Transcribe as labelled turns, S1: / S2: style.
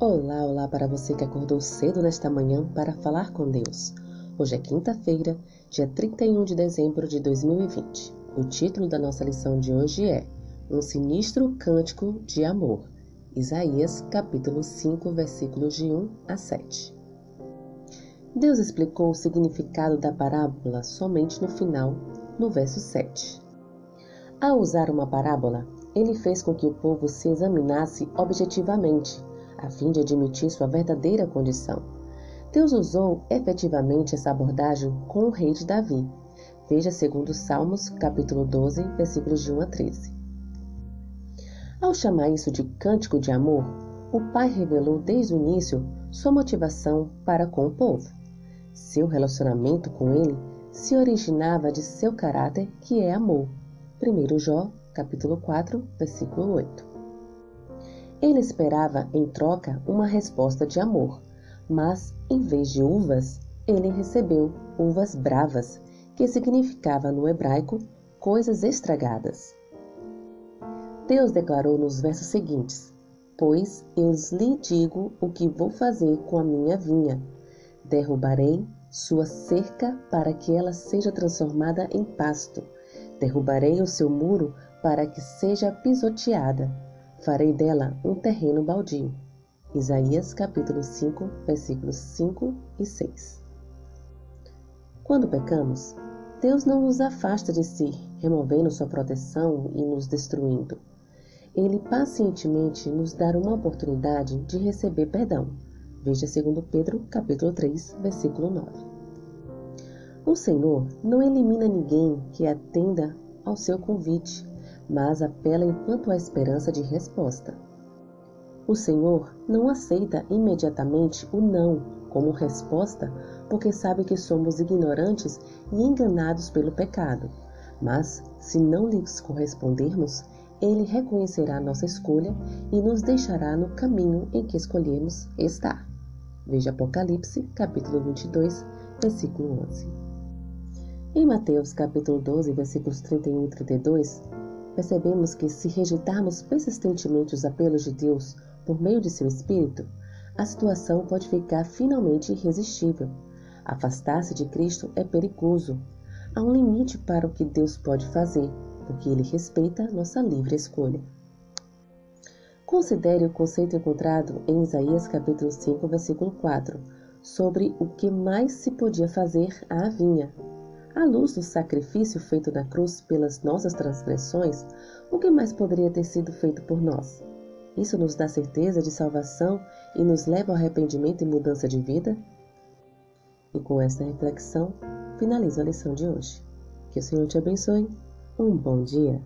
S1: Olá, olá para você que acordou cedo nesta manhã para falar com Deus. Hoje é quinta-feira, dia 31 de dezembro de 2020. O título da nossa lição de hoje é Um Sinistro Cântico de Amor. Isaías, capítulo 5, versículos de 1 a 7. Deus explicou o significado da parábola somente no final, no verso 7. Ao usar uma parábola, ele fez com que o povo se examinasse objetivamente a fim de admitir sua verdadeira condição. Deus usou efetivamente essa abordagem com o rei de Davi. Veja segundo Salmos, capítulo 12, versículos de 1 a 13. Ao chamar isso de cântico de amor, o pai revelou desde o início sua motivação para com o povo. Seu relacionamento com ele se originava de seu caráter, que é amor. 1 Jó, capítulo 4, versículo 8. Ele esperava, em troca, uma resposta de amor, mas, em vez de uvas, ele recebeu uvas bravas, que significava no hebraico coisas estragadas. Deus declarou nos versos seguintes: Pois eu lhe digo o que vou fazer com a minha vinha. Derrubarei sua cerca para que ela seja transformada em pasto. Derrubarei o seu muro para que seja pisoteada farei dela um terreno baldio. Isaías capítulo 5, versículos 5 e 6. Quando pecamos, Deus não nos afasta de si, removendo sua proteção e nos destruindo. Ele pacientemente nos dá uma oportunidade de receber perdão. Veja 2 Pedro capítulo 3, versículo 9. O Senhor não elimina ninguém que atenda ao seu convite, mas apela enquanto há esperança de resposta. O Senhor não aceita imediatamente o não como resposta, porque sabe que somos ignorantes e enganados pelo pecado. Mas, se não lhes correspondermos, ele reconhecerá nossa escolha e nos deixará no caminho em que escolhemos estar. Veja Apocalipse, capítulo 22, versículo 11. Em Mateus, capítulo 12, versículos 31 e 32, percebemos que, se rejeitarmos persistentemente os apelos de Deus por meio de seu Espírito, a situação pode ficar finalmente irresistível. Afastar-se de Cristo é perigoso. Há um limite para o que Deus pode fazer, porque Ele respeita nossa livre escolha. Considere o conceito encontrado em Isaías capítulo 5, versículo 4, sobre o que mais se podia fazer à vinha, à luz do sacrifício feito na cruz pelas nossas transgressões, o que mais poderia ter sido feito por nós? Isso nos dá certeza de salvação e nos leva ao arrependimento e mudança de vida? E com esta reflexão, finalizo a lição de hoje. Que o Senhor te abençoe. Um bom dia.